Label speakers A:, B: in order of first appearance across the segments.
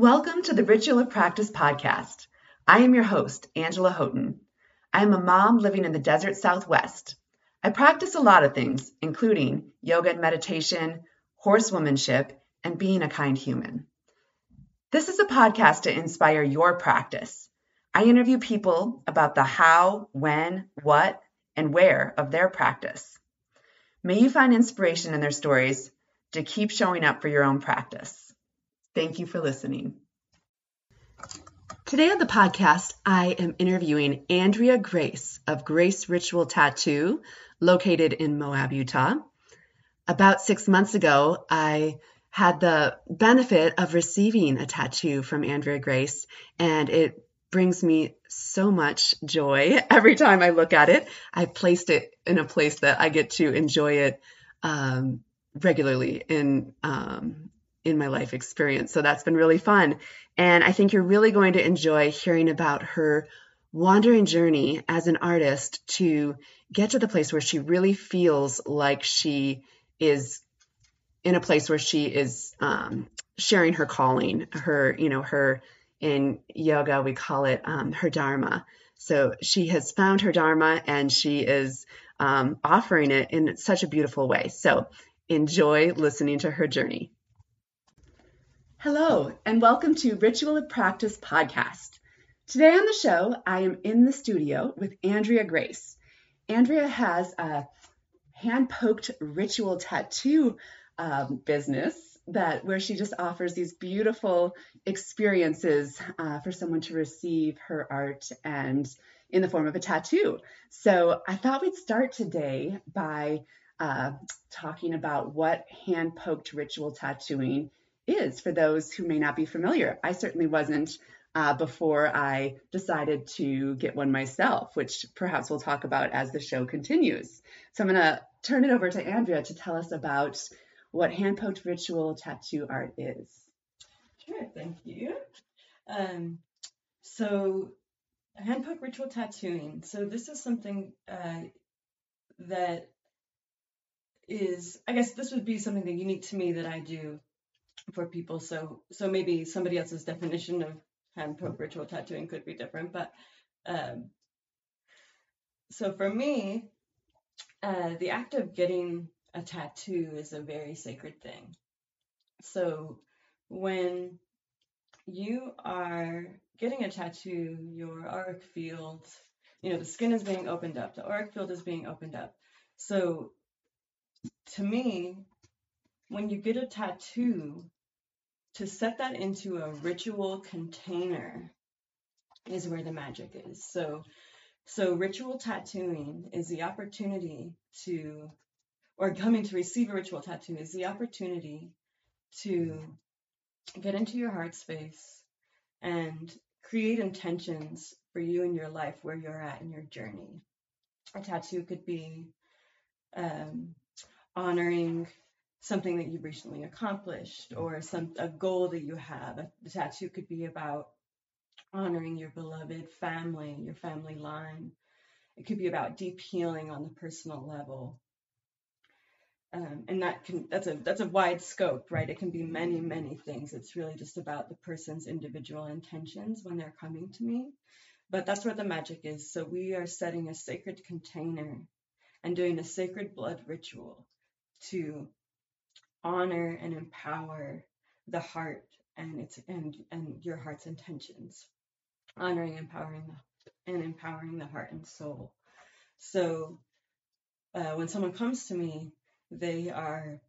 A: Welcome to the Ritual of Practice podcast. I am your host, Angela Houghton. I am a mom living in the desert Southwest. I practice a lot of things, including yoga and meditation, horsewomanship, and being a kind human. This is a podcast to inspire your practice. I interview people about the how, when, what, and where of their practice. May you find inspiration in their stories to keep showing up for your own practice. Thank you for listening. Today on the podcast, I am interviewing Andrea Grace of Grace Ritual Tattoo, located in Moab, Utah. About six months ago, I had the benefit of receiving a tattoo from Andrea Grace, and it brings me so much joy every time I look at it. I placed it in a place that I get to enjoy it um, regularly in um, in my life experience. So that's been really fun. And I think you're really going to enjoy hearing about her wandering journey as an artist to get to the place where she really feels like she is in a place where she is um, sharing her calling, her, you know, her in yoga, we call it um, her dharma. So she has found her dharma and she is um, offering it in such a beautiful way. So enjoy listening to her journey. Hello, and welcome to Ritual of Practice podcast. Today on the show, I am in the studio with Andrea Grace. Andrea has a hand poked ritual tattoo um, business that where she just offers these beautiful experiences uh, for someone to receive her art and in the form of a tattoo. So I thought we'd start today by uh, talking about what hand poked ritual tattooing is for those who may not be familiar. I certainly wasn't uh, before I decided to get one myself, which perhaps we'll talk about as the show continues. So I'm going to turn it over to Andrea to tell us about what hand poked ritual tattoo art is.
B: Sure, thank you. Um, so, hand poked ritual tattooing. So, this is something uh, that is, I guess, this would be something that unique to me that I do for people. So so maybe somebody else's definition of hand poke ritual tattooing could be different. But um, so for me, uh, the act of getting a tattoo is a very sacred thing. So when you are getting a tattoo, your auric field, you know, the skin is being opened up, the auric field is being opened up. So to me, when you get a tattoo, to set that into a ritual container is where the magic is. So, so ritual tattooing is the opportunity to, or coming to receive a ritual tattoo is the opportunity to get into your heart space and create intentions for you in your life where you're at in your journey. A tattoo could be um, honoring something that you've recently accomplished or some a goal that you have. The tattoo could be about honoring your beloved family, your family line. It could be about deep healing on the personal level. Um, and that can that's a that's a wide scope, right? It can be many, many things. It's really just about the person's individual intentions when they're coming to me. But that's where the magic is. So we are setting a sacred container and doing a sacred blood ritual to honor and empower the heart and its and and your heart's intentions. Honoring empowering the, and empowering the heart and soul. So uh, when someone comes to me they are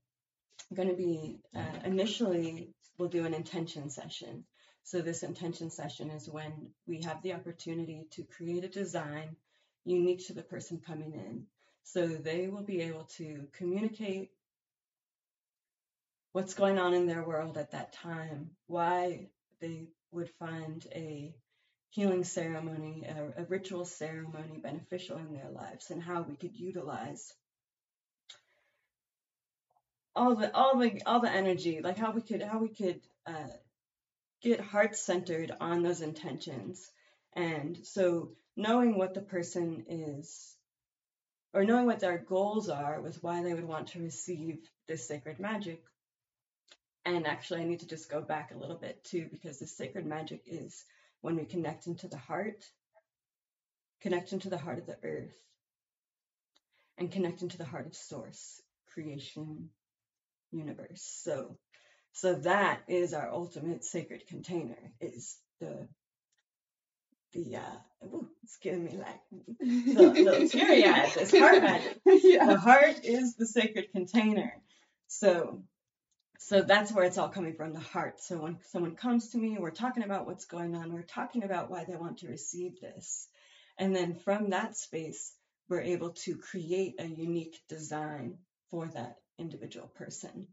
B: going to be uh, initially we'll do an intention session. So this intention session is when we have the opportunity to create a design unique to the person coming in. So they will be able to communicate what's going on in their world at that time, why they would find a healing ceremony, a, a, ritual ceremony beneficial in their lives, and how we could utilize all the all the all the energy, like how we could how we could uh, get heart centered on those intentions, and so knowing what the person is. Or knowing what their goals are with why they would want to receive this sacred magic and actually, I need to just go back a little bit too, because the sacred magic is when we connect into the heart, connect into the heart of the earth, and connect into the heart of source, creation, universe. So, so that is our ultimate sacred container. Is the the uh, ooh, it's giving me like the little teary eyes. It's heart magic. Yeah. The heart is the sacred container. So so that's where it's all coming from the heart. So when someone comes to me, we're talking about what's going on, we're talking about why they want to receive this. And then from that space, we're able to create a unique design for that individual person.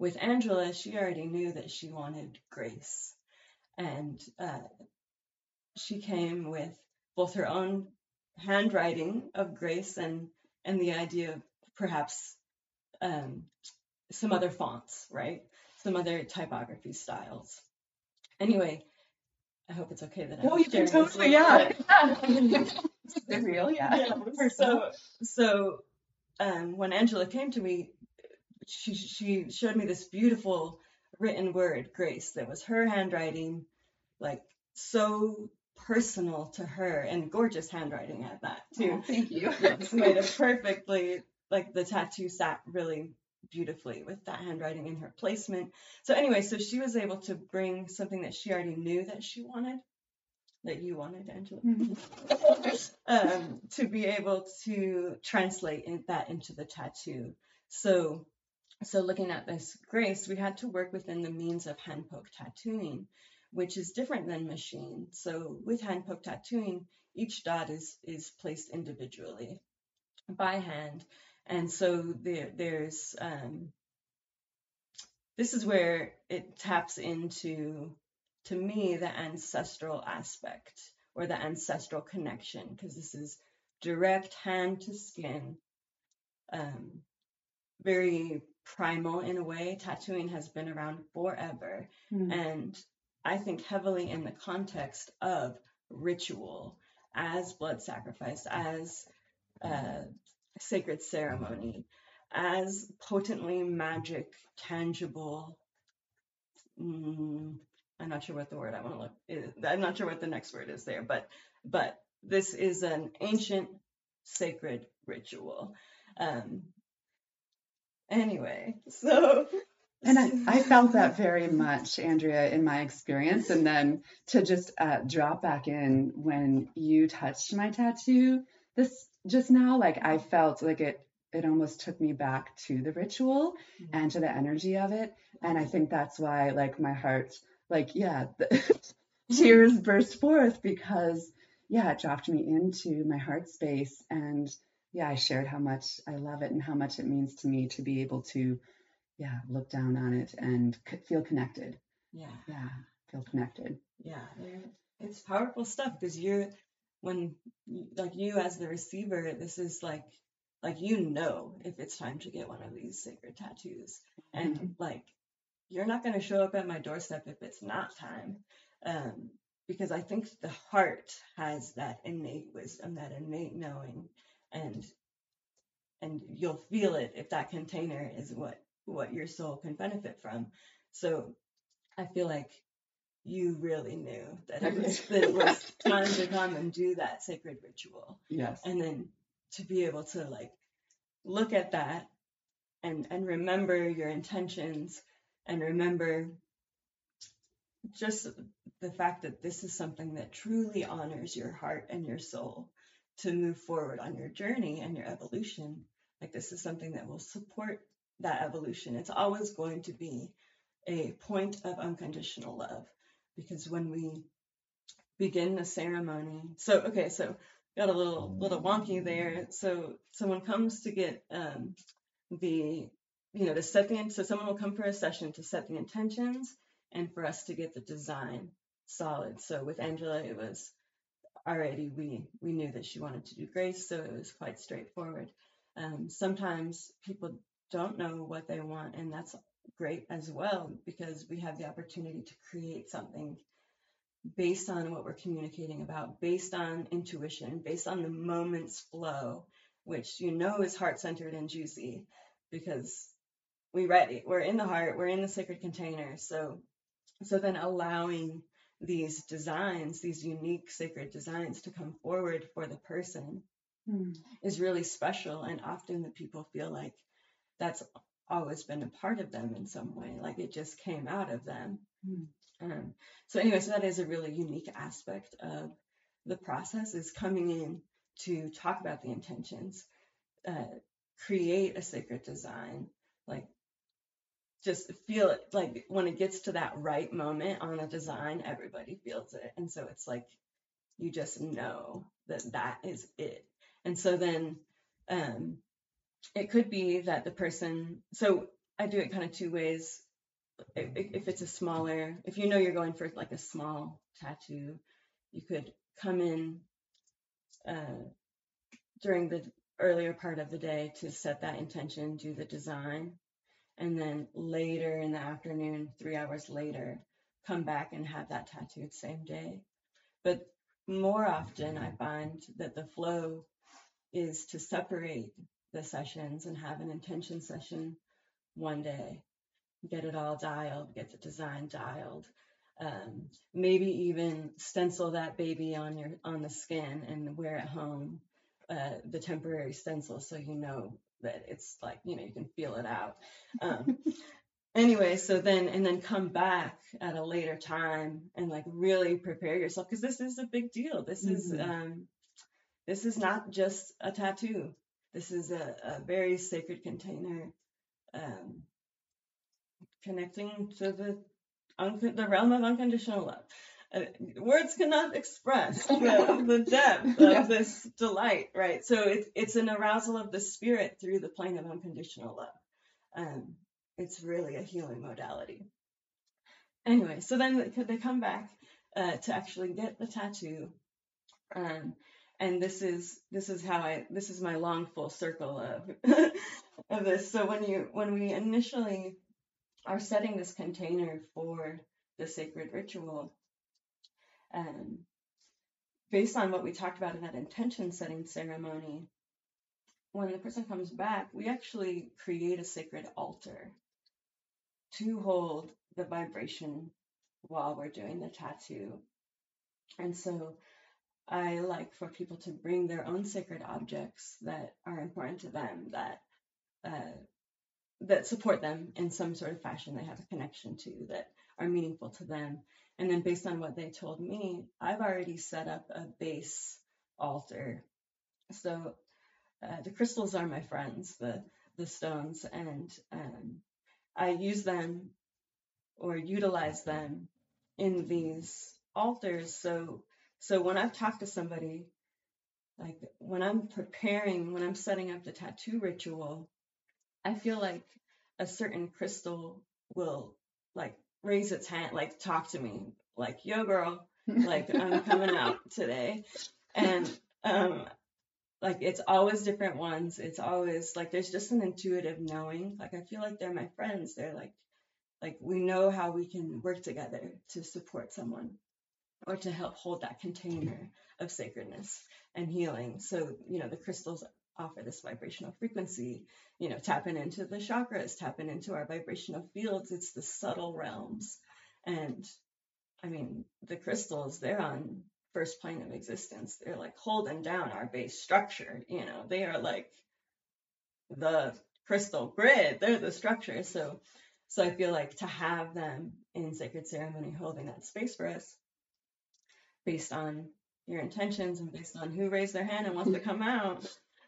B: With Angela, she already knew that she wanted grace. And uh, she came with both her own handwriting of grace and, and the idea of perhaps um, some other fonts, right? Some other typography styles. Anyway, I hope it's okay that I'm.
A: Oh, you can totally, yeah. yeah. real, yeah.
B: yeah. So, so um, when Angela came to me, she she showed me this beautiful written word, grace, that was her handwriting, like so personal to her and gorgeous handwriting at that too.
A: Oh, thank you.
B: It's made it perfectly like the tattoo sat really beautifully with that handwriting in her placement. So anyway, so she was able to bring something that she already knew that she wanted, that you wanted, Angela, mm-hmm. um, to be able to translate in, that into the tattoo. So, so looking at this grace, we had to work within the means of hand poke tattooing, which is different than machine. So with hand poke tattooing, each dot is is placed individually by hand. And so there, there's um, this is where it taps into to me the ancestral aspect or the ancestral connection because this is direct hand to skin um, very primal in a way. Tattooing has been around forever. Mm. and i think heavily in the context of ritual as blood sacrifice as uh, sacred ceremony as potently magic, tangible. Mm, I'm not sure what the word I want to look. Is. I'm not sure what the next word is there, but but this is an ancient sacred ritual. Um, anyway, so.
A: And I, I felt that very much, Andrea, in my experience. And then to just uh, drop back in when you touched my tattoo, this just now, like I felt like it it almost took me back to the ritual mm-hmm. and to the energy of it. And I think that's why like my heart, like, yeah, the tears burst forth because yeah, it dropped me into my heart space. And yeah, I shared how much I love it and how much it means to me to be able to, yeah, look down on it and c- feel connected.
B: Yeah.
A: Yeah. Feel connected.
B: Yeah. It's powerful stuff because you're, when like you as the receiver, this is like like you know if it's time to get one of these sacred tattoos, and mm-hmm. like you're not going to show up at my doorstep if it's not time. Um, because I think the heart has that innate wisdom, that innate knowing, and and you'll feel it if that container is what what your soul can benefit from. So I feel like you really knew that it was, that it was time to come and do that sacred ritual.
A: Yes.
B: And then to be able to like look at that and and remember your intentions and remember just the fact that this is something that truly honors your heart and your soul to move forward on your journey and your evolution. Like this is something that will support that evolution. It's always going to be a point of unconditional love because when we begin the ceremony, so okay, so got a little little wonky there. So someone comes to get um, the you know to set the so someone will come for a session to set the intentions and for us to get the design solid. So with Angela, it was already we we knew that she wanted to do grace, so it was quite straightforward. Um, sometimes people don't know what they want, and that's great as well because we have the opportunity to create something based on what we're communicating about, based on intuition, based on the moment's flow, which you know is heart centered and juicy because we ready. We're in the heart. We're in the sacred container. So, so then allowing these designs, these unique sacred designs to come forward for the person mm. is really special. And often the people feel like that's always been a part of them in some way, like it just came out of them. Mm. Um, so anyway, so that is a really unique aspect of the process is coming in to talk about the intentions, uh, create a sacred design, like just feel it like when it gets to that right moment on a design, everybody feels it. And so it's like you just know that that is it. And so then um, it could be that the person, so I do it kind of two ways. If, it's a smaller, if you know you're going for like a small tattoo, you could come in uh, during the earlier part of the day to set that intention, do the design, and then later in the afternoon, three hours later, come back and have that tattooed same day. But more often, I find that the flow is to separate the sessions and have an intention session one day, get it all dialed, get the design dialed. Um, maybe even stencil that baby on your on the skin and wear it home uh, the temporary stencil so you know that it's like you know you can feel it out um, anyway so then and then come back at a later time and like really prepare yourself because this is a big deal this mm-hmm. is um this is not just a tattoo this is a, a very sacred container um connecting to the un- the realm of unconditional love uh, words cannot express the, the depth of this delight, right? So it's it's an arousal of the spirit through the plane of unconditional love. Um, it's really a healing modality. Anyway, so then they come back uh, to actually get the tattoo, um, and this is this is how I this is my long full circle of of this. So when you when we initially are setting this container for the sacred ritual, um, based on what we talked about in that intention setting ceremony, when the person comes back, we actually create a sacred altar to hold the vibration while we're doing the tattoo. And so I like for people to bring their own sacred objects that are important to them, that uh, that support them in some sort of fashion they have a connection to, that are meaningful to them. And then based on what they told me, I've already set up a base altar. So uh, the crystals are my friends, the the stones, and um, I use them or utilize them in these altars. So so when I've talked to somebody, like when I'm preparing, when I'm setting up the tattoo ritual, I feel like a certain crystal will like raise its hand, like talk to me, like, yo, girl, like I'm coming out today. And um, like it's always different ones. It's always like there's just an intuitive knowing. Like I feel like they're my friends. They're like like we know how we can work together to support someone or to help hold that container of sacredness and healing. So, you know, the crystals offer this vibrational frequency, you know, tapping into the chakras, tapping into our vibrational fields. It's the subtle realms. And I mean, the crystals, they're on first plane of existence. They're like holding down our base structure. You know, they are like the crystal grid. They're the structure. So, so I feel like to have them in sacred ceremony holding that space for us based on your intentions and based on who raised their hand and wants to come out.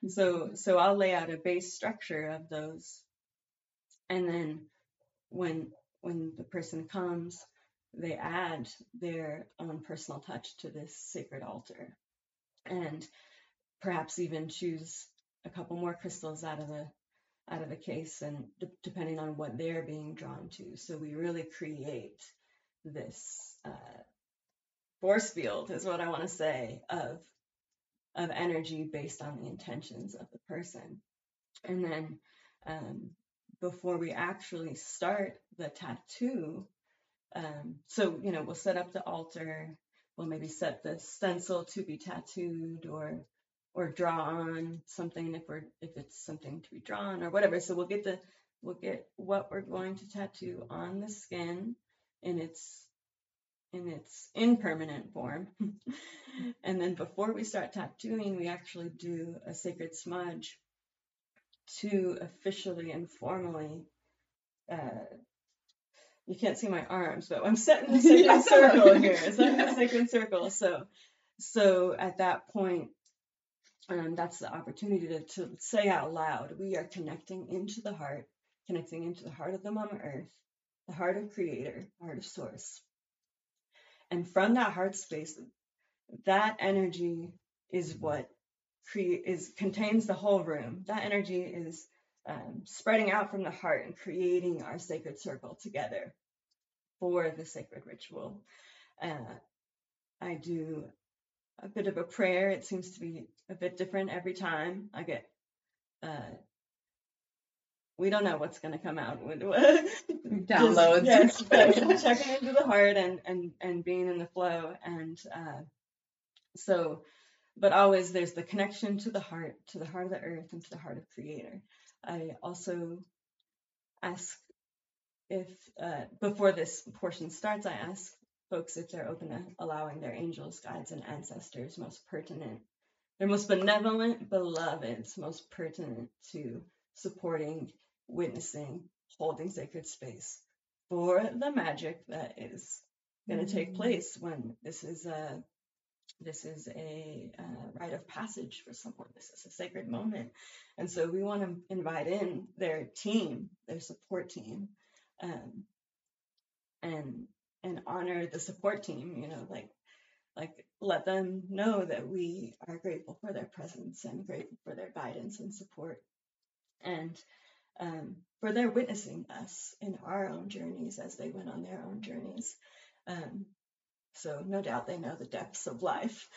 B: So so I'll lay out a base structure of those, and then when when the person comes, they add their own personal touch to this sacred altar, and perhaps even choose a couple more crystals out of the out of the case, and d- depending on what they're being drawn to. So we really create this uh, force field, is what I want to say, of of energy based on the intentions of the person. And then um, before we actually start the tattoo, um, so you know we'll set up the altar, we'll maybe set the stencil to be tattooed or or draw on something if we're if it's something to be drawn or whatever. So we'll get the we'll get what we're going to tattoo on the skin in its in its impermanent form. and then before we start tattooing, we actually do a sacred smudge to officially and formally uh, you can't see my arms, but I'm setting the sacred circle here. Setting the sacred circle. So, so at that point, um, that's the opportunity to, to say out loud, we are connecting into the heart, connecting into the heart of the Mama Earth, the heart of Creator, heart of Source. And from that heart space, that energy is what create is contains the whole room. That energy is um, spreading out from the heart and creating our sacred circle together for the sacred ritual. Uh, I do a bit of a prayer. It seems to be a bit different every time. I get, uh, we don't know what's going to come out.
A: Downloads.
B: Just, yes, checking into the heart and, and, and being in the flow. And uh, so, but always there's the connection to the heart, to the heart of the earth and to the heart of creator. I also ask if, uh, before this portion starts, I ask folks if they're open to allowing their angels, guides, and ancestors most pertinent, their most benevolent beloveds, most pertinent to supporting, witnessing, holding sacred space for the magic that is going to mm-hmm. take place when this is a this is a uh, rite of passage for someone. This is a sacred moment. And so we want to invite in their team, their support team, um, and and honor the support team, you know, like like let them know that we are grateful for their presence and grateful for their guidance and support and um, for their witnessing us in our own journeys as they went on their own journeys. Um, so no doubt they know the depths of life.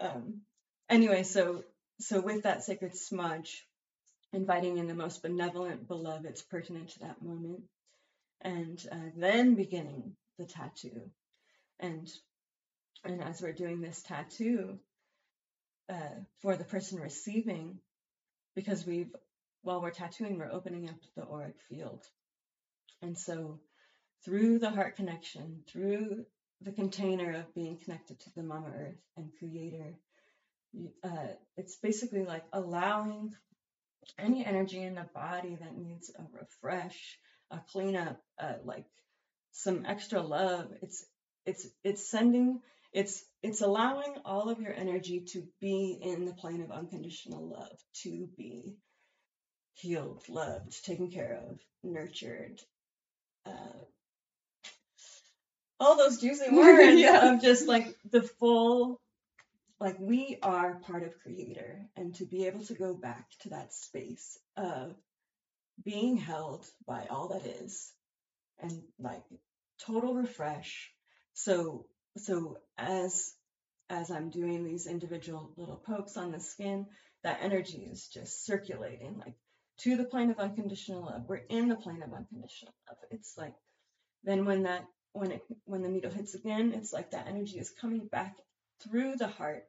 B: Um, anyway, so so with that sacred smudge, inviting in the most benevolent beloveds pertinent to that moment, and uh, then beginning the tattoo, and and as we're doing this tattoo uh, for the person receiving, because we've while we're tattooing, we're opening up the auric field, and so through the heart connection, through the container of being connected to the Mama Earth and Creator. Uh, it's basically like allowing any energy in the body that needs a refresh, a cleanup, uh, like some extra love. It's it's it's sending it's it's allowing all of your energy to be in the plane of unconditional love, to be healed, loved, taken care of, nurtured, uh, all those juicy words yeah. of just like the full like we are part of creator and to be able to go back to that space of being held by all that is and like total refresh so so as as i'm doing these individual little pokes on the skin that energy is just circulating like to the plane of unconditional love we're in the plane of unconditional love it's like then when that when it when the needle hits again, it's like that energy is coming back through the heart,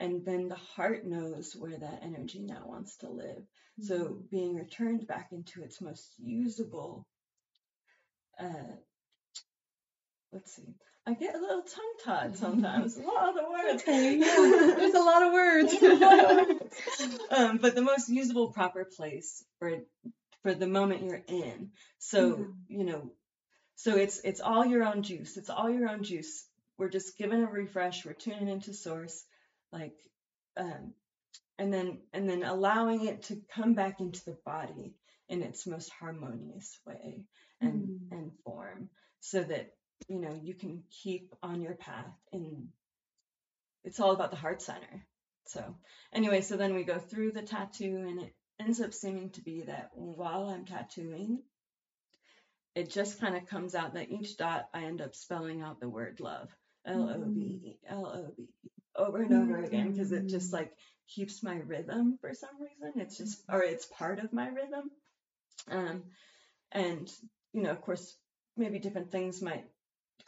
B: and then the heart knows where that energy now wants to live. Mm-hmm. So being returned back into its most usable. Uh, let's see. I get a little tongue tied sometimes. a lot of the words.
A: Okay, yeah. There's a lot of words.
B: um, but the most usable, proper place for for the moment you're in. So mm-hmm. you know, so it's it's all your own juice. It's all your own juice. We're just given a refresh. We're tuning into source, like, um, and then and then allowing it to come back into the body in its most harmonious way and mm. and form, so that you know you can keep on your path. And it's all about the heart center. So anyway, so then we go through the tattoo, and it ends up seeming to be that while I'm tattooing, it just kind of comes out that each dot I end up spelling out the word love. L O V E, L O V E, over and over again because it just like keeps my rhythm for some reason. It's just, or it's part of my rhythm. Um, and, you know, of course, maybe different things might,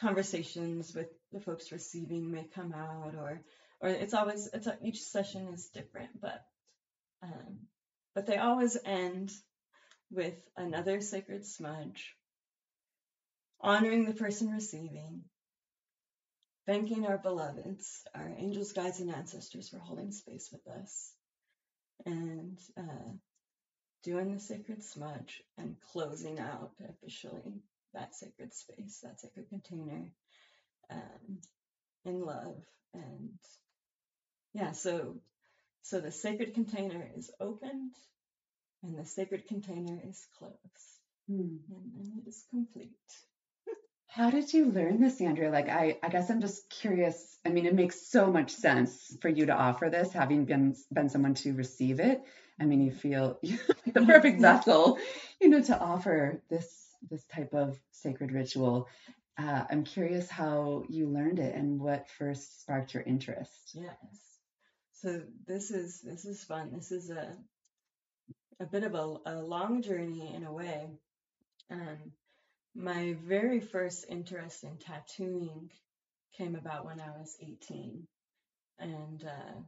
B: conversations with the folks receiving may come out or, or it's always, it's each session is different, but, um, but they always end with another sacred smudge, honoring the person receiving, thanking our beloveds, our angels, guides, and ancestors for holding space with us, and uh, doing the sacred smudge and closing out officially that sacred space, that sacred container um, in love. And yeah, so so the sacred container is opened and the sacred container is closed.
A: Hmm.
B: And, and it is complete.
A: How did you learn this, Andrea? Like, I, I guess I'm just curious. I mean, it makes so much sense for you to offer this, having been been someone to receive it. I mean, you feel like the perfect vessel, you know, to offer this this type of sacred ritual. Uh, I'm curious how you learned it and what first sparked your interest.
B: Yes. So this is this is fun. This is a a bit of a, a long journey in a way. Um, my very first interest in tattooing came about when I was 18. And uh,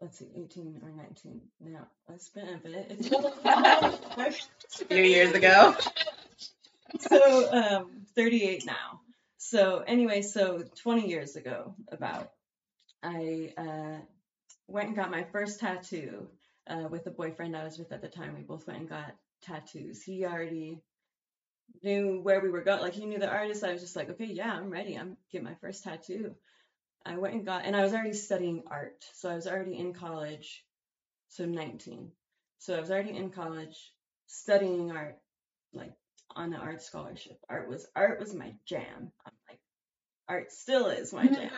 B: let's see, 18 or 19. Now, it's been a bit.
A: A few years ago.
B: so, um, 38 now. So, anyway, so 20 years ago, about, I uh, went and got my first tattoo uh, with the boyfriend I was with at the time. We both went and got tattoos. He already knew where we were going. Like he knew the artist. I was just like, okay, yeah, I'm ready. I'm get my first tattoo. I went and got, and I was already studying art, so I was already in college. So 19. So I was already in college studying art, like on an art scholarship. Art was art was my jam. I'm like, art still is my jam.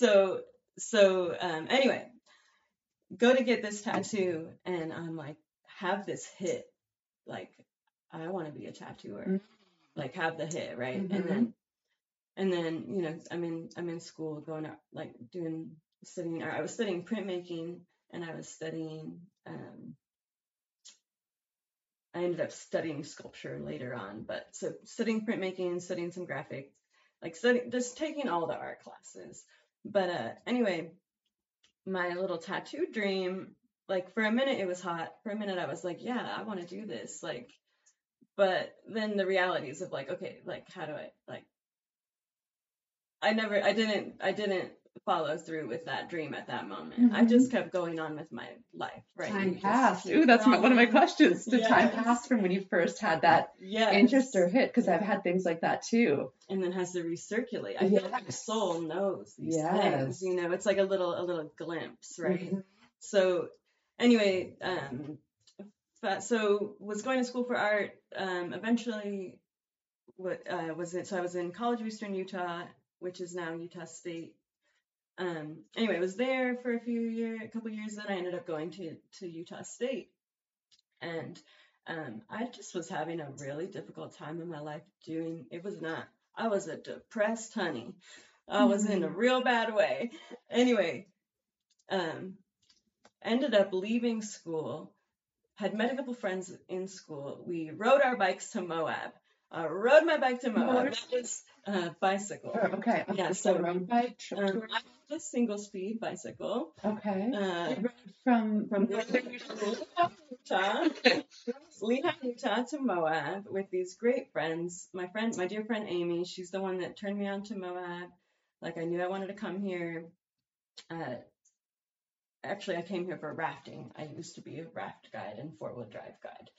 B: So so um, anyway, go to get this tattoo, and I'm like, have this hit, like I want to be a tattooer, mm-hmm. like have the hit, right? Mm-hmm. And then, and then, you know, I'm in, I'm in school going out, like doing, studying, I was studying printmaking and I was studying, um, I ended up studying sculpture later on, but so studying printmaking, studying some graphic, like studying, just taking all the art classes. But uh, anyway, my little tattoo dream, like for a minute it was hot. For a minute I was like, yeah, I want to do this. Like but then the realities of like okay like how do i like i never i didn't i didn't follow through with that dream at that moment mm-hmm. i just kept going on with my life right
A: time passed ooh that's my, one of my questions did yes. time pass from when you first had that yes. interest or hit because i've had things like that too
B: and then has to recirculate i yes. feel like the soul knows these things you know it's like a little a little glimpse right mm-hmm. so anyway um but so was going to school for art. Um, eventually, what uh, was it? So I was in College of Eastern Utah, which is now Utah State. Um, anyway, I was there for a few years, a couple years. Then I ended up going to to Utah State, and um, I just was having a really difficult time in my life doing. It was not. I was a depressed honey. I was in a mm-hmm. real bad way. Anyway, um, ended up leaving school had met a couple friends in school. We rode our bikes to Moab. Uh, rode my bike to Moab. That was uh, bicycle.
A: Oh, okay.
B: Yeah. So road bike. Um, I had a single speed bicycle.
A: Okay.
B: Uh,
A: from
B: from Utah, Lehi, Utah to Moab with these great friends. My friend, my dear friend Amy, she's the one that turned me on to Moab. Like I knew I wanted to come here. Uh, actually, I came here for rafting. I used to be a raft guide and four wheel drive guide.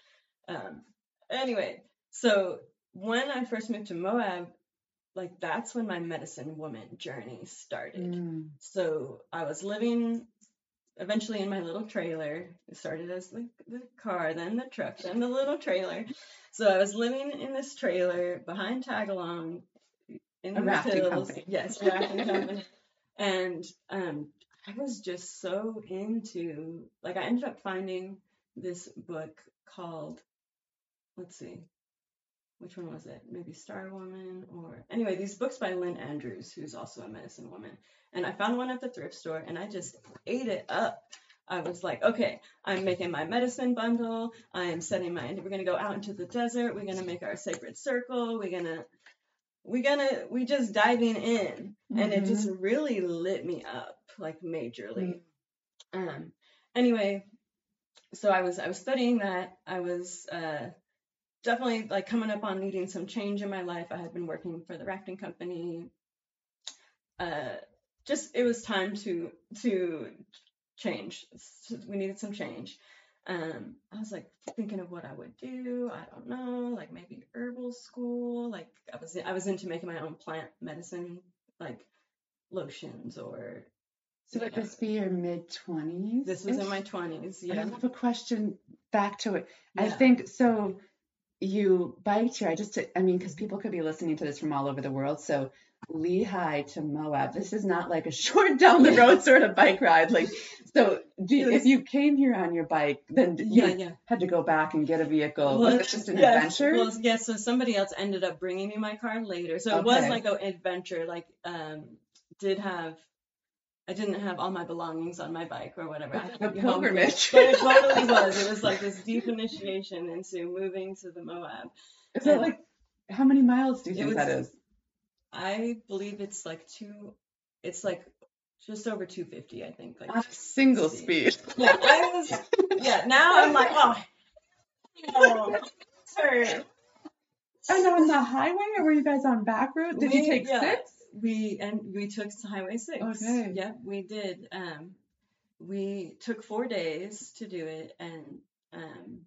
B: Um, anyway, so when I first moved to Moab, like that's when my medicine woman journey started. Mm. So I was living eventually in my little trailer. It started as the, the car, then the truck, then the little trailer. So I was living in this trailer behind Tagalong in the hills. Company. Yes, rafting company. And um, I was just so into like I ended up finding this book called let's see which one was it maybe Star Woman or anyway these books by Lynn Andrews who's also a medicine woman and I found one at the thrift store and I just ate it up I was like okay I'm making my medicine bundle I am setting my we're gonna go out into the desert we're gonna make our sacred circle we're gonna we gonna we just diving in mm-hmm. and it just mm-hmm. really lit me up like majorly mm-hmm. um anyway so I was I was studying that. I was uh, definitely like coming up on needing some change in my life. I had been working for the rafting company. Uh, just it was time to to change. We needed some change. Um, I was like thinking of what I would do. I don't know, like maybe herbal school. Like I was I was into making my own plant medicine, like lotions or.
A: So would this be your mid twenties?
B: This was in my twenties. Yeah.
A: I have a question back to it. Yeah. I think so. You biked here. I just, I mean, because people could be listening to this from all over the world. So Lehi to Moab. This is not like a short down the road sort of bike ride. Like, so you, if you came here on your bike, then you yeah, yeah. had to go back and get a vehicle. Well, was it just an adventure?
B: Well, yes. So somebody else ended up bringing me my car later. So it was like an adventure. Like, um, did have. I didn't have all my belongings on my bike or whatever.
A: A pilgrimage.
B: But it totally was. It was like this deep initiation into moving to the Moab.
A: Is that like how many miles do you think was, that is?
B: I believe it's like two. It's like just over 250, I think. Like
A: single speed.
B: Yeah, I was. Yeah, now I'm like, oh, oh
A: turn. And on the highway, or were you guys on back road? Did we, you take yeah, six?
B: We and we took Highway six. Okay. Yep, we did. Um, we took four days to do it, and um,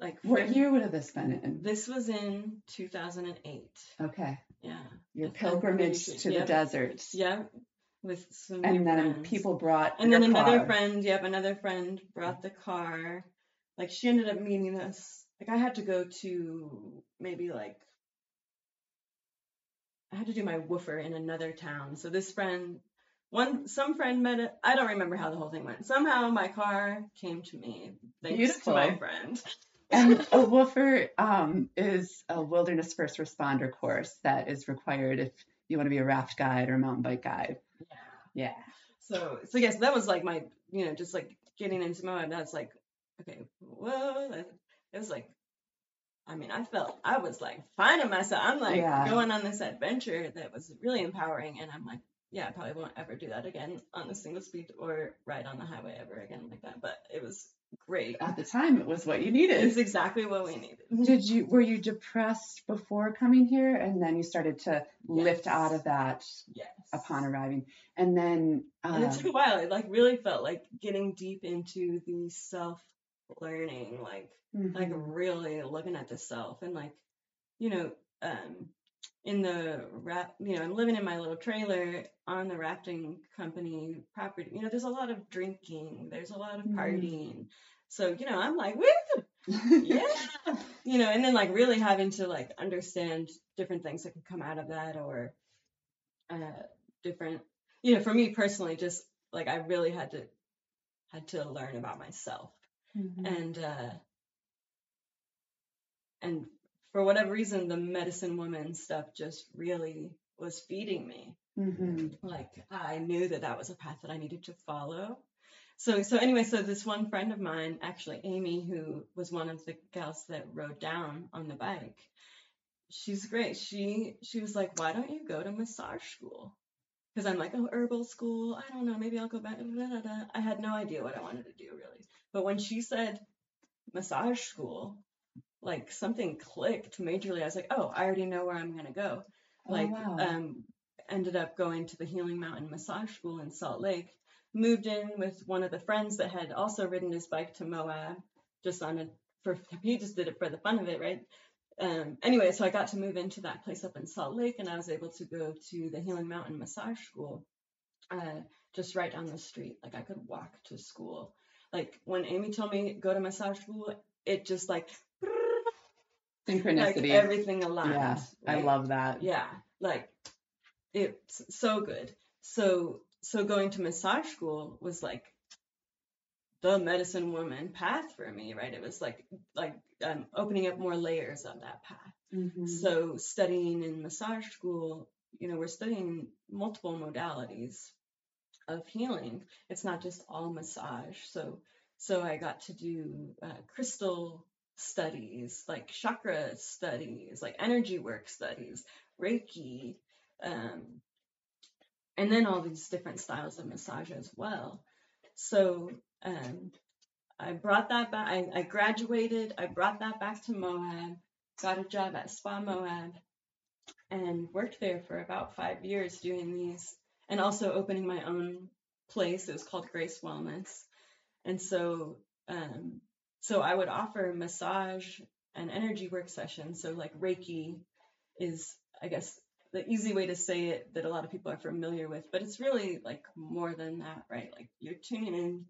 B: like
A: what year would have this been in?
B: This was in 2008.
A: Okay.
B: Yeah.
A: Your pilgrimage to yep. the desert.
B: Yeah. With some
A: and then
B: friends.
A: people brought
B: and then another car. friend. Yep, another friend brought the car. Like she ended up meeting us. Like I had to go to maybe like I had to do my woofer in another town. So this friend, one some friend met it. I don't remember how the whole thing went. Somehow my car came to me thanks Beautiful. to my friend
A: and a woofer um, is a wilderness first responder course that is required if you want to be a raft guide or a mountain bike guide.
B: Yeah.
A: Yeah.
B: So so yes, that was like my you know just like getting into Moab. That's like okay, whoa. It was like I mean, I felt I was like finding myself. I'm like yeah. going on this adventure that was really empowering, and I'm like, yeah, I probably won't ever do that again on the single speed or ride on the highway ever again like that. But it was great.
A: At the time, it was what you needed.
B: It's exactly what we needed.
A: Did you were you depressed before coming here, and then you started to yes. lift out of that
B: yes.
A: upon arriving, and then
B: um, and it took a while. It like really felt like getting deep into the self learning, like mm-hmm. like really looking at the self, and like you know. um in the rap, you know, I'm living in my little trailer on the rafting company property. You know, there's a lot of drinking, there's a lot of mm-hmm. partying. Mm. So, you know, I'm like, woo, yeah, you know, and then like really having to like understand different things that can come out of that or uh, different, you know, for me personally, just like I really had to had to learn about myself mm-hmm. and uh, and for whatever reason, the medicine woman stuff just really was feeding me. Mm-hmm. Like I knew that that was a path that I needed to follow. So so anyway, so this one friend of mine, actually Amy, who was one of the gals that rode down on the bike, she's great. She she was like, why don't you go to massage school? Because I'm like, oh, herbal school. I don't know. Maybe I'll go back. I had no idea what I wanted to do really. But when she said massage school, like something clicked majorly. I was like, oh, I already know where I'm gonna go. Oh, like, wow. um, ended up going to the Healing Mountain Massage School in Salt Lake. Moved in with one of the friends that had also ridden his bike to Moab, just on a for he just did it for the fun of it, right? Um, anyway, so I got to move into that place up in Salt Lake, and I was able to go to the Healing Mountain Massage School, uh, just right down the street. Like I could walk to school. Like when Amy told me go to massage school, it just like
A: synchronicity.
B: like everything aligned
A: yeah right? i love that.
B: Yeah like it's so good. So so going to massage school was like the medicine woman path for me right? It was like like um, opening up more layers of that path. Mm-hmm. so studying in massage school you know we're studying multiple modalities of healing it's not just all massage so so i got to do uh, crystal studies, like chakra studies, like energy work studies, Reiki, um, and then all these different styles of massage as well. So um, I brought that back. I, I graduated. I brought that back to Moab. Got a job at Spa Moab, and worked there for about five years doing these, and also opening my own place. It was called Grace Wellness, and so um, so I would offer massage and energy work sessions. So like Reiki is, I guess, the easy way to say it that a lot of people are familiar with, but it's really like more than that, right? Like you're tuning in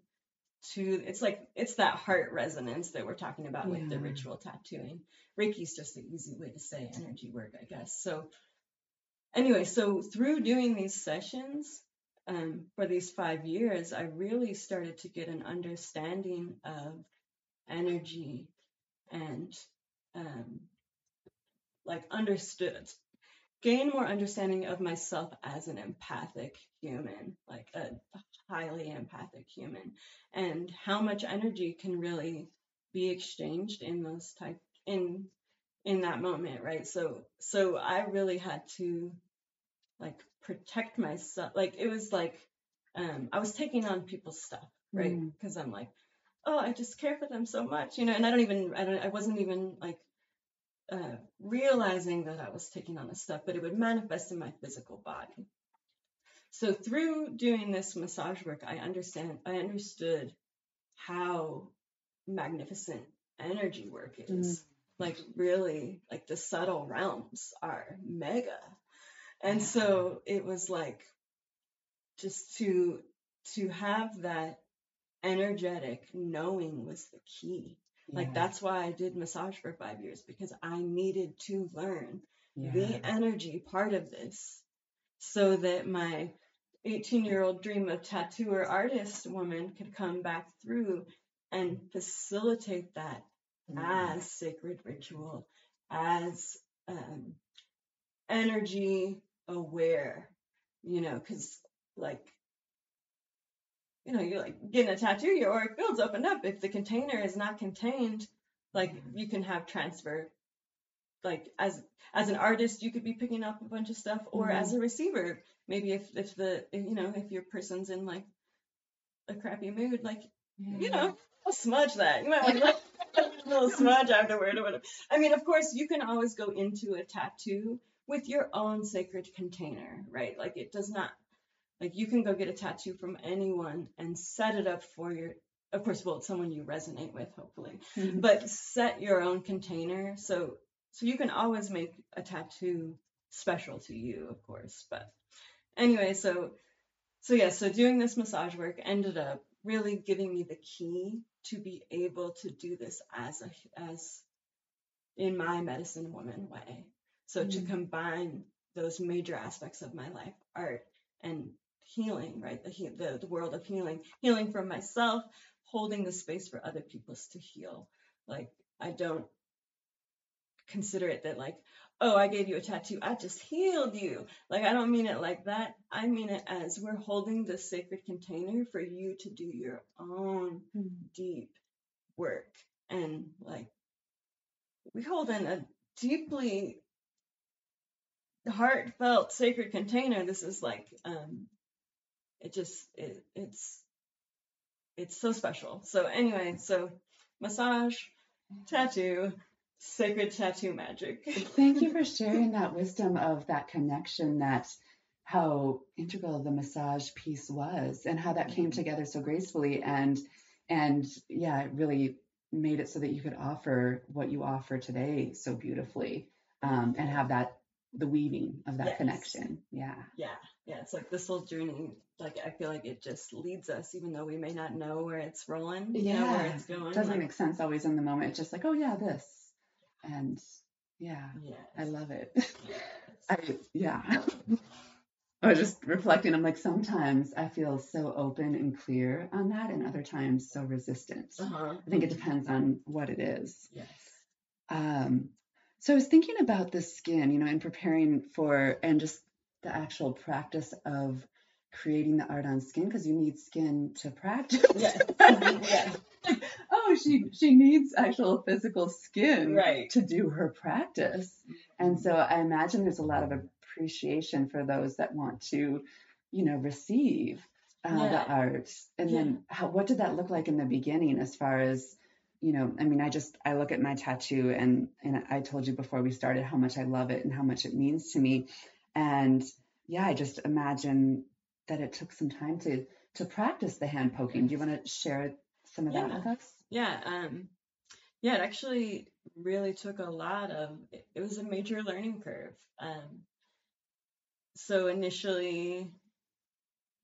B: to it's like it's that heart resonance that we're talking about with the ritual tattooing. Reiki is just the easy way to say energy work, I guess. So anyway, so through doing these sessions um, for these five years, I really started to get an understanding of energy and um, like understood gain more understanding of myself as an empathic human like a highly empathic human and how much energy can really be exchanged in those type in in that moment right? So so i really had to like protect myself like it was like um i was taking on people's stuff right
A: Mm.
B: because i'm like oh i just care for them so much you know and i don't even i don't i wasn't even like uh, realizing that I was taking on this stuff, but it would manifest in my physical body. So through doing this massage work, I understand I understood how magnificent energy work is. Like really, like the subtle realms are mega. And so it was like just to to have that energetic knowing was the key. Like
A: Yeah.
B: that's why I did massage for five years because I needed to learn
A: Yeah.
B: the energy part of this so that my 18 year old dream of tattooer artist woman could come back through and facilitate that
A: Mm.
B: as sacred ritual, as um, energy aware, you know, because like, you know, you're like getting a tattoo, your auric field's opened up. If the container is not contained, like mm-hmm. you can have transfer. Like as as an artist, you could be picking up a bunch of stuff, or as mm-hmm. a receiver, maybe if if the you know if your person's in like a crappy mood, like you know, I'll smudge that. You might want to a little smudge afterward or whatever. I mean, of course, you can always go into a tattoo with your own sacred container, right? Like it does not, like you can go get a tattoo from anyone and set it up for your, of course, well, it's someone you resonate with, hopefully,
A: Mhm.
B: but set your own container. So, so you can always make a tattoo special to you, of course. But anyway, so, so yeah, so doing this massage work ended up really giving me the key to be able to do this as a as in my medicine woman way. So to
A: Mm.
B: combine those major aspects of my life, art and healing, right? The, the the world of healing, healing from myself, holding the space for other people's to heal. Like I don't consider it that like, oh, I gave you a tattoo, I just healed you. Like I don't mean it like that. I mean it as we're holding the sacred container for you to do your own
A: Mm.
B: deep work and like we hold in a deeply heartfelt sacred container this is like um it just it, it's it's so special. So anyway so massage tattoo sacred tattoo magic.
A: Thank you for sharing that wisdom of that connection that how integral the massage piece was and how that came together so gracefully and and yeah, it really made it so that you could offer what you offer today so beautifully um, and have that the weaving of that
B: Yes.
A: connection. Yeah.
B: yeah yeah it's like this whole journey like i feel like it just leads us even though we may not know where it's rolling you know where
A: Yeah.
B: it's going
A: Doesn't
B: like,
A: make sense always in the moment. It's just like, oh yeah, this. And yeah,
B: yes,
A: I love it.
B: yes.
A: I yeah. I was just reflecting. I'm like, sometimes I feel so open and clear on that, and other times so resistant.
B: uh-huh
A: I think it depends on what it is.
B: yes
A: Um, so I was thinking about the skin, you know, in preparing for and just the actual practice of creating the art on skin because you need skin to practice.
B: yes yes
A: oh, she she needs actual physical skin
B: right
A: to do her practice. And so I imagine there's a lot of appreciation for those that want to, you know, receive uh, the
B: Yeah.
A: art, and
B: Yeah.
A: then how, what did that look like in the beginning as far as you know? I mean, I just I look at my tattoo, and and I told you before we started how much I love it and how much it means to me, and yeah, I just imagine that it took some time to to practice the hand poking. Do you want to share some of that with us?
B: Yeah, um, yeah, it actually really took a lot of, it it was a major learning curve. Um, so initially,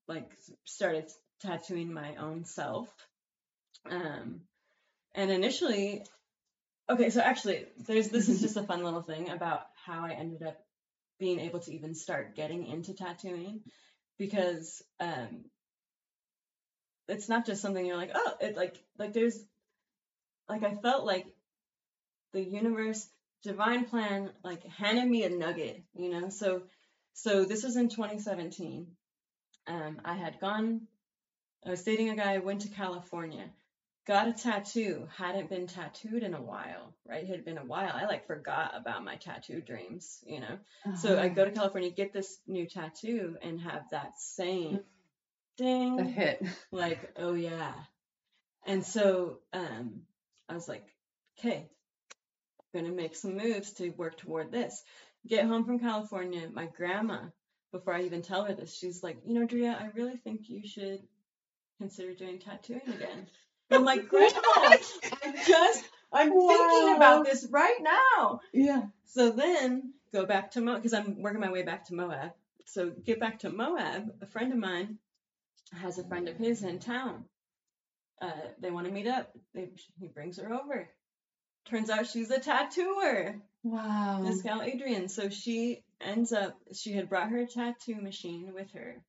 B: like, started tattooing my own self. Um, and initially, okay, so actually, there's this is just a fun little thing about how I ended up being able to even start getting into tattooing because um, it's not just something you're like, oh, it like like there's like I felt like the universe, divine plan, like handed me a nugget, you know. So so this was in 2017. Um, I had gone, I was dating a guy, went to California, got a tattoo, hadn't been tattooed in a while, right? It had been a while. I like forgot about my tattoo dreams, you know. So I
A: Uh-huh.
B: go to California, get this new tattoo, and have that same
A: the
B: ding,
A: hit.
B: like, oh yeah. And so um, I was like, okay, gonna make some moves to work toward this. Get home from California, my grandma, before I even tell her this, she's like, you know, Drea, I really think you should consider doing tattooing again. I'm like, Grandma, I'm just, I'm thinking about this right now.
A: Yeah.
B: So then go back to Moab because I'm working my way back to Moab. So get back to Moab. A friend of mine has a friend of his in town. Uh, they want to meet up. They, he brings her over. Turns out she's a tattooer.
A: Wow.
B: This gal Adrian. So she ends up. She had brought her tattoo machine with her.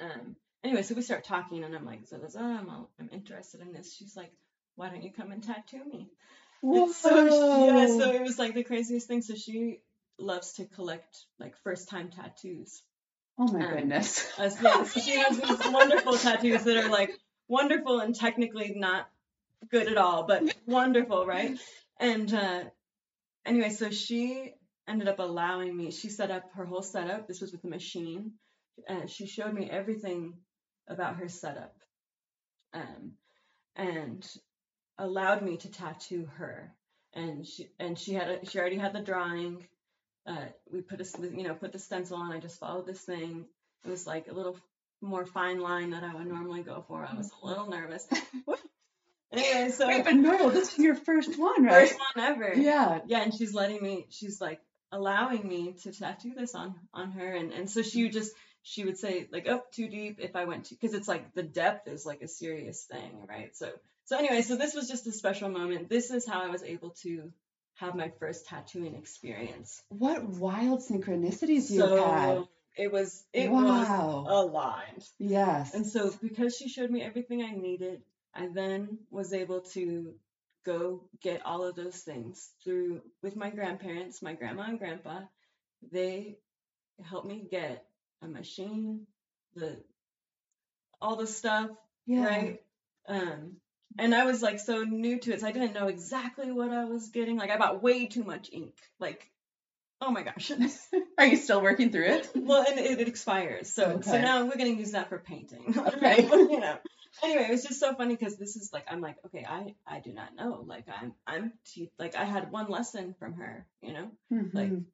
B: Um. Anyway, so we start talking, and I'm like, so this, oh, I'm, all, I'm interested in this. She's like, why don't you come and tattoo me? And so yeah, so it was like the craziest thing. So she loves to collect like first time tattoos.
A: oh my
B: um,
A: goodness.
B: Uh, yeah, so she has these wonderful tattoos that are like wonderful and technically not good at all, but wonderful, right? And uh, anyway, so she ended up allowing me. She set up her whole setup. This was with a machine. Uh, she showed me everything about her setup, um, and allowed me to tattoo her. And she and she had a, she already had the drawing. Uh, we put a you know put the stencil on. I just followed this thing. It was like a little more fine line that I would normally go for. I was a little nervous. anyway, so
A: Wait, but no, this is your first one, right?
B: first one ever.
A: Yeah.
B: Yeah, and she's letting me. She's like allowing me to tattoo this on on her, and and so she just she would say like oh too deep if I went to because it's like the depth is like a serious thing, right? So so anyway, so this was just a special moment. This is how I was able to have my first tattooing experience.
A: What wild synchronicities you
B: so
A: had.
B: it was it
A: Wow.
B: was aligned.
A: Yes.
B: And so because she showed me everything I needed, I then was able to go get all of those things through with my grandparents, my grandma and grandpa. They helped me get a machine, the all the stuff,
A: yeah.
B: right? Um and I was like so new to it, so I didn't know exactly what I was getting. Like I bought way too much ink. Like, oh my gosh.
A: Are you still working through it?
B: Well, and it, it expires, so so now we're gonna use that for painting.
A: Okay.
B: you know. Anyway, it was just so funny because this is like I'm like okay, I I do not know. Like I'm I'm te- like I had one lesson from her. You know, like
A: Mhm.
B: Uh,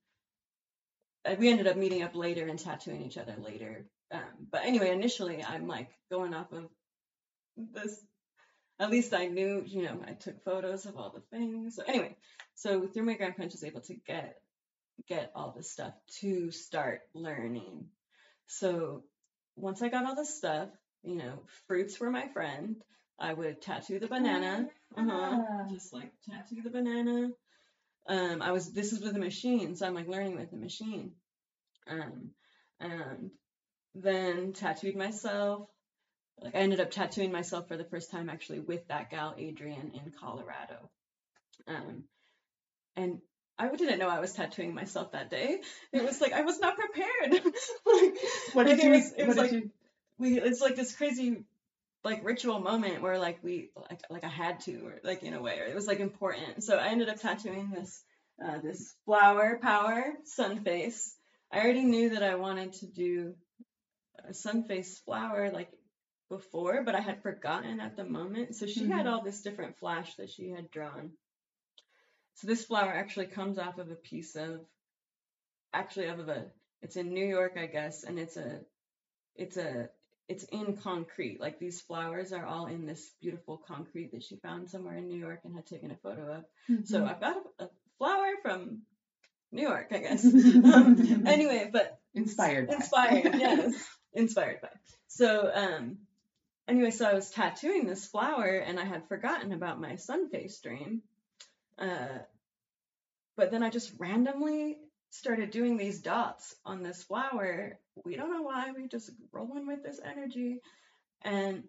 B: we ended up meeting up later and tattooing each other later. Um, but anyway, initially I'm like going off of this. At least I knew, you know, I took photos of all the things. So anyway, so through my grandparents, I was able to get get all this stuff to start learning. So once I got all this stuff, you know, fruits were my friend. I would tattoo the banana, uh-huh,
A: Ah.
B: just like tattoo the banana. Um, I was this is with a machine, so I'm like learning with a machine. Um, and then tattooed myself. Like I ended up tattooing myself for the first time actually with that gal Adrian in Colorado. Um, and I didn't know I was tattooing myself that day. It was like I was not prepared. like,
A: What did
B: it
A: you?
B: was, it was like
A: you?
B: we it's like this crazy like ritual moment where like we like like I had to or like in a way or it was like important. So I ended up tattooing this uh, this flower power sun face. I already knew that I wanted to do a sun face flower like before, but I had forgotten at the moment. So she had
A: Mhm.
B: all this different flash that she had drawn. So this flower actually comes off of a piece of actually of a it's in New York, I guess, and it's a it's a it's in concrete. Like these flowers are all in this beautiful concrete that she found somewhere in New York and had taken a photo of. So
A: Mhm.
B: I've got a, a flower from New York, I guess. um, anyway, but
A: inspired. by.
B: inspired, yes, inspired by. So um, anyway, so I was tattooing this flower and I had forgotten about my sun face dream. Uh, but then I just randomly started doing these dots on this flower. We don't know why, we just rolling with this energy. And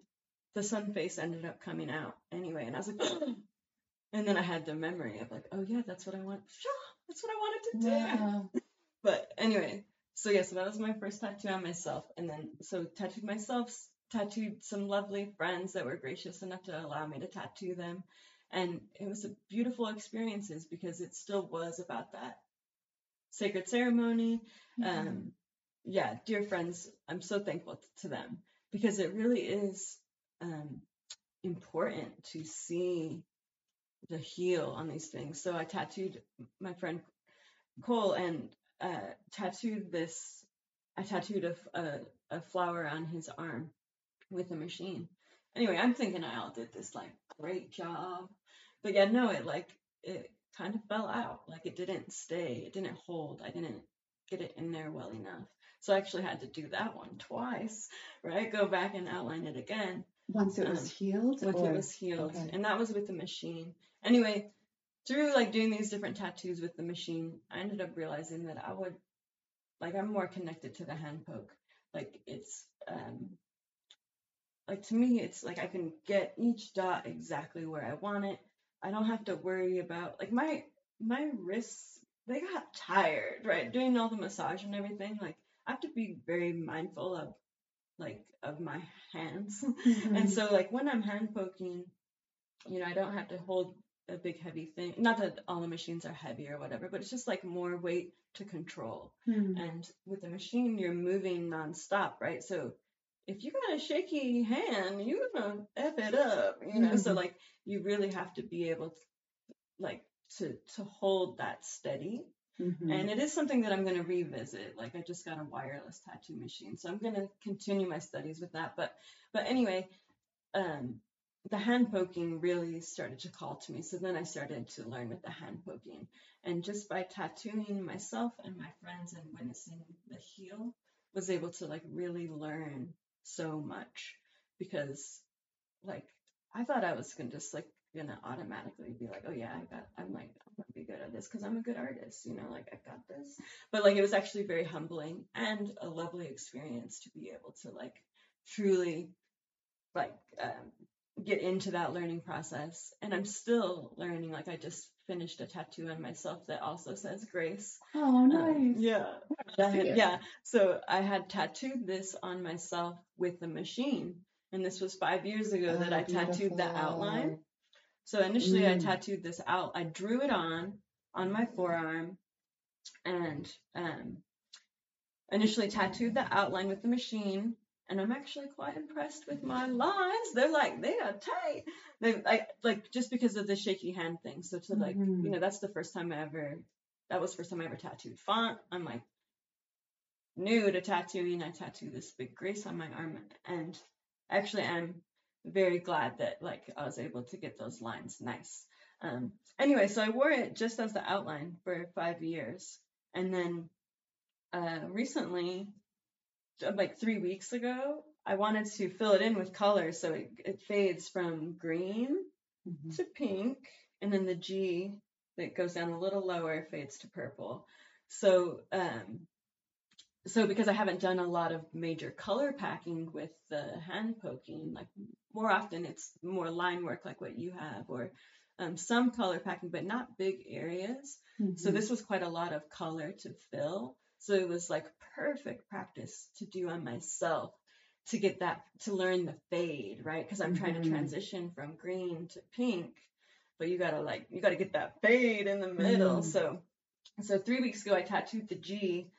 B: the sun face ended up coming out anyway. And I was like, and then I had the memory of like, oh yeah, that's what I want. That's what I wanted to do.
A: Wow.
B: But anyway, so yeah, so that was my first tattoo on myself. And then, so tattooed myself, tattooed some lovely friends that were gracious enough to allow me to tattoo them. And it was a beautiful experiences because it still was about that sacred ceremony.
A: Mm-hmm.
B: Um, yeah, dear friends, I'm so thankful to them because it really is um, important to see the heal on these things. So I tattooed my friend Cole and uh, tattooed this. I tattooed a a flower on his arm with a machine. Anyway, I'm thinking I all did this like great job, but yeah, no, it like it kind of fell out. Like it didn't stay. It didn't hold. I didn't get it in there well enough. So I actually had to do that one twice, right? Go back and outline it again
A: Once it was
B: um,
A: healed.
B: once
A: or-
B: it was healed
A: okay.
B: and that was with the machine anyway through like doing these different tattoos with the machine i ended up realizing that i would like i'm more connected to the hand poke like it's um like to me it's like i can get each dot exactly where i want it i don't have to worry about like my my wrists they got tired right doing all the massage and everything like i have to be very mindful of like of my hands
A: Mhm.
B: and so, like, when I'm hand poking, you know, I don't have to hold a big heavy thing. Not that all the machines are heavy or whatever, but it's just like more weight to control.
A: Hmm.
B: And with the machine, you're moving nonstop, right? So if you got a shaky hand, you're gonna f it up, you know. So
A: Mhm.
B: like, you really have to be able, to, like, to to hold that steady
A: Mhm.
B: and it is something that I'm going to revisit. Like I just got a wireless tattoo machine, so I'm going to continue my studies with that. But but anyway, um, the hand poking really started to call to me. So then I started to learn with the hand poking, and just by tattooing myself and my friends and witnessing the heal, was able to like really learn so much because like I thought I was gonna just like gonna automatically be like, oh yeah, I got, I'm like, I'm gonna be good at this because I'm a good artist, you know, like I got this. But like it was actually very humbling and a lovely experience to be able to like truly like um, get into that learning process. And I'm still learning. Like I just finished a tattoo on myself that also says grace.
A: Oh,
B: Um,
A: nice.
B: yeah.
A: I
B: I had- yeah. So I had tattooed this on myself with the machine. And this was five years ago that
A: Oh,
B: I tattooed the outline. So initially I
A: Mm.
B: tattooed this out. I drew it on on my forearm and um, initially tattooed the outline with the machine. And I'm actually quite impressed with my lines. They're like they are tight. They like like just because of the shaky hand thing. So to like
A: Mhm.
B: you know that's the first time I ever that was the first time I ever tattooed font. I'm like new to tattooing. I tattooed this big grace on my arm, and actually I'm very glad that like I was able to get those lines nice. Um, anyway, so I wore it just as the outline for five years, and then uh, recently, uh, like three weeks ago, I wanted to fill it in with color, so it, it fades from green
A: Mhm.
B: to pink, and then the G that goes down a little lower fades to purple. So, um, so because I haven't done a lot of major color packing with the hand poking, like more often it's more line work like what you have, or um, some color packing, but not big areas. So
A: Mhm.
B: this was quite a lot of color to fill. So it was like perfect practice to do on myself to get that to learn the fade, right? Because I'm trying to
A: Mhm.
B: transition from green to pink, but you gotta like you gotta get that fade in the middle.
A: Mm.
B: So so three weeks ago I tattooed the G,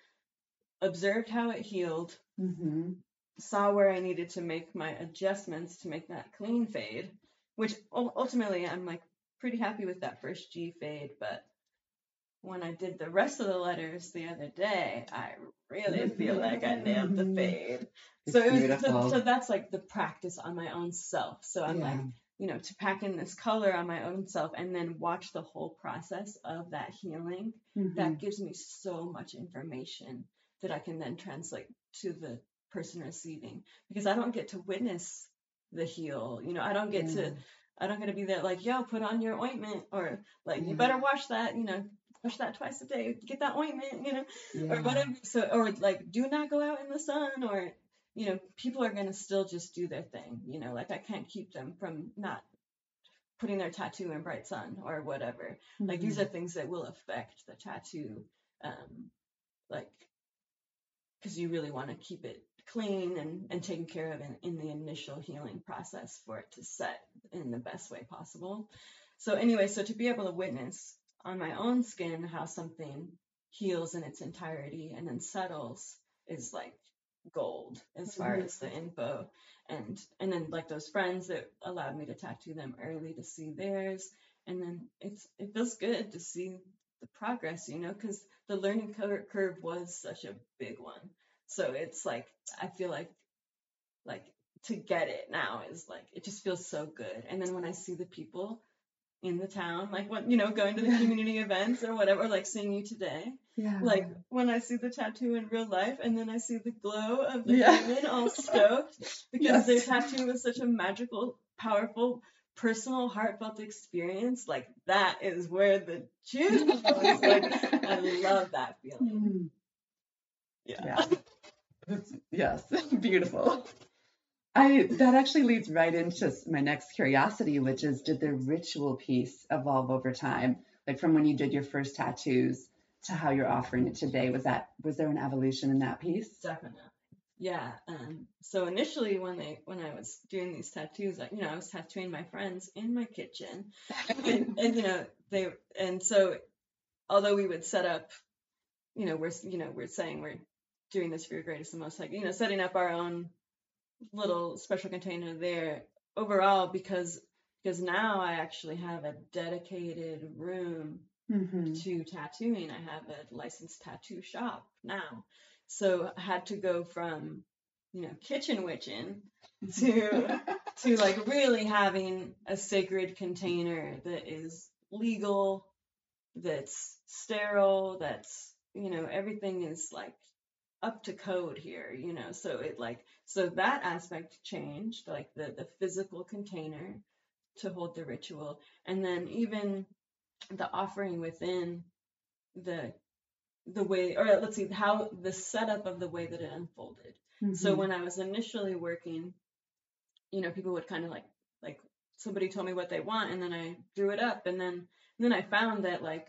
B: observed how it healed,
A: Mhm.
B: saw where I needed to make my adjustments to make that clean fade, which ultimately I'm like pretty happy with that first G fade, but when I did the rest of the letters the other day, I really feel like I nailed the fade.
A: It's
B: so it was so, so that's like the practice on my own self. So I'm
A: Yeah.
B: like, you know, to pack in this color on my own self and then watch the whole process of that healing.
A: Mhm.
B: That gives me so much information that I can then translate to the person receiving because I don't get to witness the heal. You know, I don't get
A: Yeah.
B: to I don't get to be there like, yo, put on your ointment or like
A: Yeah.
B: you better wash that, you know, wash that twice a day, get that ointment, you know,
A: Yeah.
B: or whatever. So or like do not go out in the sun or you know, people are gonna still just do their thing. You know, like I can't keep them from not putting their tattoo in bright sun or whatever. Like these
A: Mhm.
B: are things that will affect the tattoo. Um like because you really want to keep it clean and, and taken care of in, in the initial healing process for it to set in the best way possible. So anyway, so to be able to witness on my own skin how something heals in its entirety and then settles is like gold as far
A: Mhm.
B: as the info and and then like those friends that allowed me to tattoo them early to see theirs and then it's it feels good to see the progress you know because the learning cur- curve was such a big one so it's like i feel like like to get it now is like it just feels so good and then when i see the people in the town like what you know going to the
A: Yeah.
B: community events or whatever like seeing you today
A: yeah.
B: like when I see the tattoo in real life and then I see the glow of the
A: Yeah.
B: human all stoked because their
A: Yes.
B: tattoo was such a magical, powerful, personal, heartfelt experience. Like that is where the juice goes. Like I love that feeling.
A: Mm.
B: Yeah.
A: Yeah. Yes, beautiful. I that actually leads right into my next curiosity, which is did the ritual piece evolve over time? Like from when you did your first tattoos to how you're offering it today, was that was there an evolution in that piece?
B: Definitely. Yeah. Um, so initially when they when I was doing these tattoos, I, you know, I was tattooing my friends in my kitchen. and, and you know they and so although we would set up you know we're you know we're saying we're doing this for your greatest and most like you know setting up our own little special container there overall because because now I actually have a dedicated room
A: hmm
B: to tattooing. I have a licensed tattoo shop now. So I had to go from, you know, kitchen witching to to like really having a sacred container that is legal, that's sterile, that's, you know, everything is like up to code here, you know. So it like so that aspect changed, like the the physical container to hold the ritual and then even the offering within the the way or let's see how the setup of the way that it unfolded. So
A: Mhm.
B: when i was initially working you know people would kind of like like somebody told me what they want and then i drew it up and then and then i found that like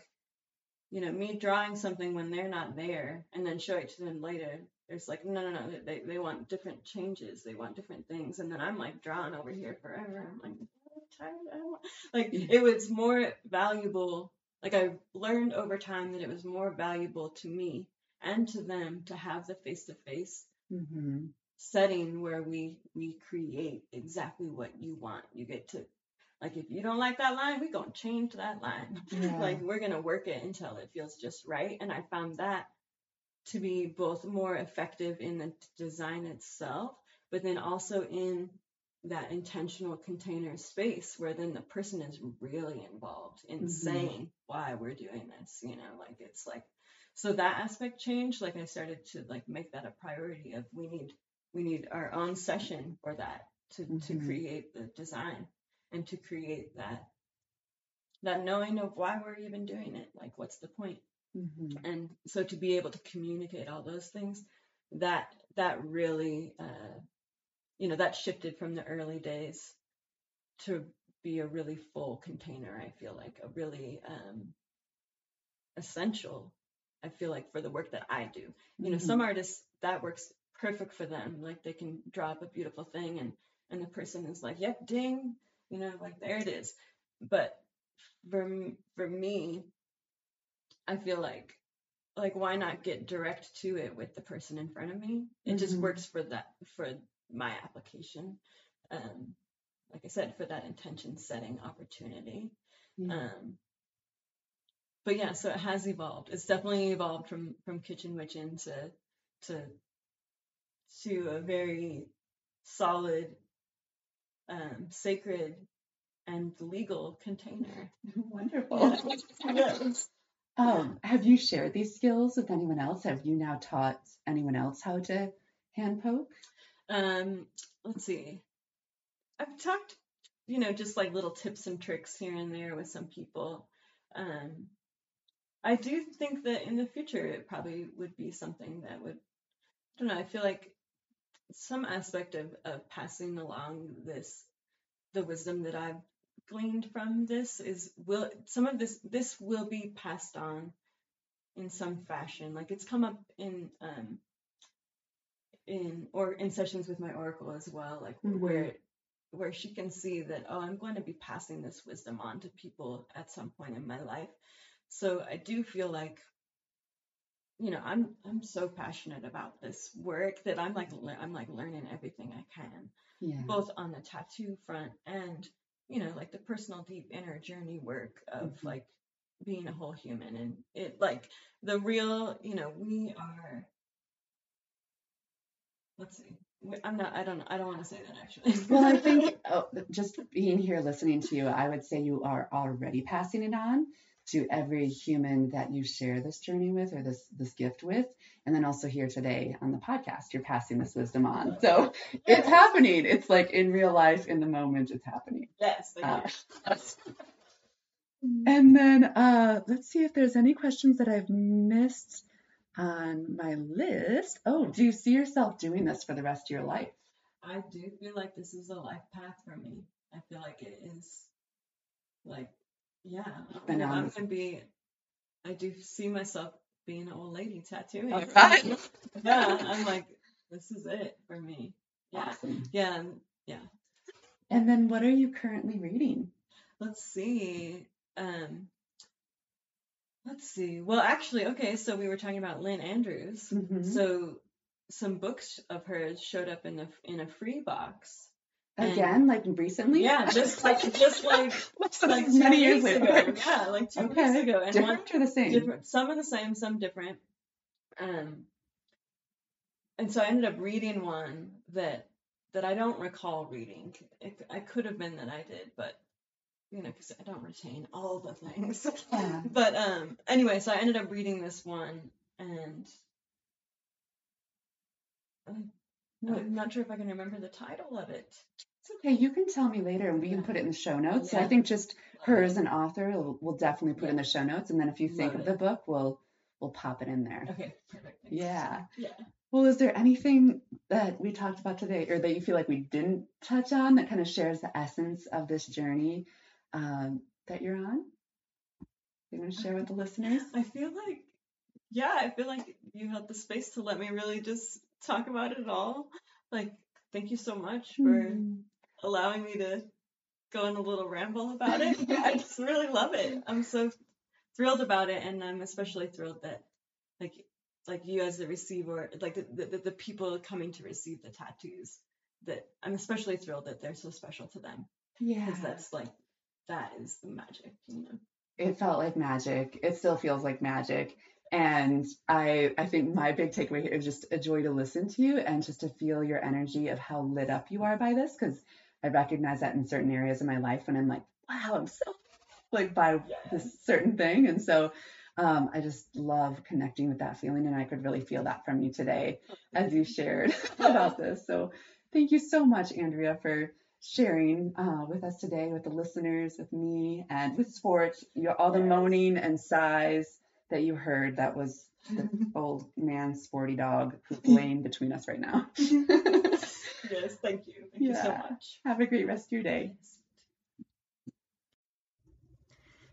B: you know me drawing something when they're not there and then show it to them later there's like no no no they, they want different changes they want different things and then i'm like drawn over here forever i'm like "I'm tired I don't want-" like it was more valuable like i learned over time that it was more valuable to me and to them to have the face to face setting where we we create exactly what you want. You get to like if you don't like that line we're going to change that line.
A: Yeah.
B: like we're going to work it until it feels just right. And i found that to be both more effective in the design itself but then also in that intentional container space where then the person is really involved in
A: Mhm.
B: saying why we're doing this you know like it's like so that aspect changed like i started to like make that a priority of we need we need our own session for that to to
A: Mhm.
B: create the design and to create that that knowing of why we're even doing it like what's the point
A: Mhm.
B: and so to be able to communicate all those things that that really uh you know that shifted from the early days to be a really full container i feel like a really um essential i feel like for the work that i do you know
A: Mhm.
B: some artists that works perfect for them like they can draw up a beautiful thing and and the person is like yep ding you know like there it is but for for me i feel like like why not get direct to it with the person in front of me? It just
A: Mhm.
B: works for that for my application. Um, like I said, for that intention setting opportunity.
A: Yeah.
B: Um, but yeah, so it has evolved. It's definitely evolved from from kitchen witching to to to a very solid, um, sacred, and legal container.
A: Wonderful.
B: Yes.
A: Um, have you shared these skills with anyone else? Have you now taught anyone else how to hand poke?
B: Um, let's see. I've talked, you know, just like little tips and tricks here and there with some people. Um, I do think that in the future it probably would be something that would, I don't know, I feel like some aspect of, of passing along this, the wisdom that I've gleaned from this is will some of this this will be passed on in some fashion. Like it's come up in um in or in sessions with my oracle as well, like
A: Mhm.
B: where where she can see that oh I'm going to be passing this wisdom on to people at some point in my life. So I do feel like you know I'm I'm so passionate about this work that I'm like I'm like learning everything I can
A: Yeah.
B: both on the tattoo front and you know like the personal deep inner journey work of
A: Mhm.
B: like being a whole human and it like the real you know we are let's see i'm not i don't i don't want to say that actually
A: Well, I think oh, just being here listening to you, I would say you are already passing it on to every human that you share this journey with or this this gift with, and then also here today on the podcast, you're passing this wisdom on. So it's happening. It's like in real life, in the moment, it's happening.
B: yes thank
A: Uh,
B: you.
A: And then uh, let's see if there's any questions that I've missed on my list. Oh, do you see yourself doing this for the rest of your life?
B: i do feel like this is a life path for me i feel like it is like yeah
A: Been
B: you know,
A: on
B: i'm gonna be i do see myself being an old lady tattooing
A: Okay.
B: yeah i'm like this is it for me yeah
A: Awesome.
B: yeah yeah
A: And then what are you currently reading?
B: let's see um let's see well actually okay so we were talking about lynn andrews
A: Mhm.
B: so some books of hers showed up in the in a free box and-
A: Again, like recently?
B: yeah just like just like
A: What's
B: like two
A: many years later?
B: ago yeah like two
A: Okay.
B: weeks ago and one
A: Different or the same?
B: different some are the same some different um and so i ended up reading one that that i don't recall reading it, i could have been that i did but you know because i don't retain all the things
A: Yeah.
B: but um anyway so i ended up reading this one and I'm- i'm not sure if i can remember the title of it
A: It's okay. You can tell me later and we can put it in the show notes.
B: Yeah.
A: I think just her as an author, we'll, we'll definitely put in the show notes. And then if you think
B: Love
A: of the book, we'll we'll pop it in there.
B: okay perfect thanks.
A: Yeah.
B: yeah
A: Well, is there anything that we talked about today or that you feel like we didn't touch on that kind of shares the essence of this journey um, that you're on? You want to share with the listeners?
B: I feel like, yeah, I feel like you had the space to let me really just talk about it all. Like, thank you so much for
A: Mm.
B: allowing me to go on a little ramble about it. I just really love it. I'm so thrilled about it, and I'm especially thrilled that, like, like you as the receiver, like the, the, the people coming to receive the tattoos, that I'm especially thrilled that they're so special to them
A: Yeah.
B: because that's like that is the magic, you know.
A: it felt like magic. It still feels like magic. And I I think my big takeaway here is just a joy to listen to you and just to feel your energy of how lit up you are by this because I recognize that in certain areas of my life when I'm like, wow, I'm so like by this certain thing. And so um, I just love connecting with that feeling and I could really feel that from you today as you shared about this. So thank you so much, Andrea, for sharing uh, with us today, with the listeners, with me, and with sport. Your, all the
B: Yes.
A: moaning and sighs that you heard, that was the old man sporty dog who's laying between us right now.
B: yes, thank you. Thank you so much.
A: Have a great rest of your day.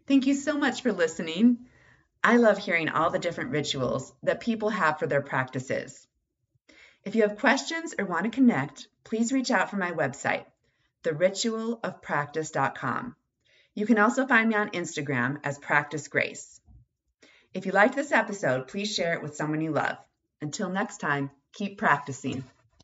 A: Thank you so much for listening. I love hearing all the different rituals that people have for their practices. If you have questions or want to connect, please reach out from my website, theritualofpractice.com. You can also find me on Instagram as Practice Grace. If you liked this episode, please share it with someone you love. Until next time, keep practicing.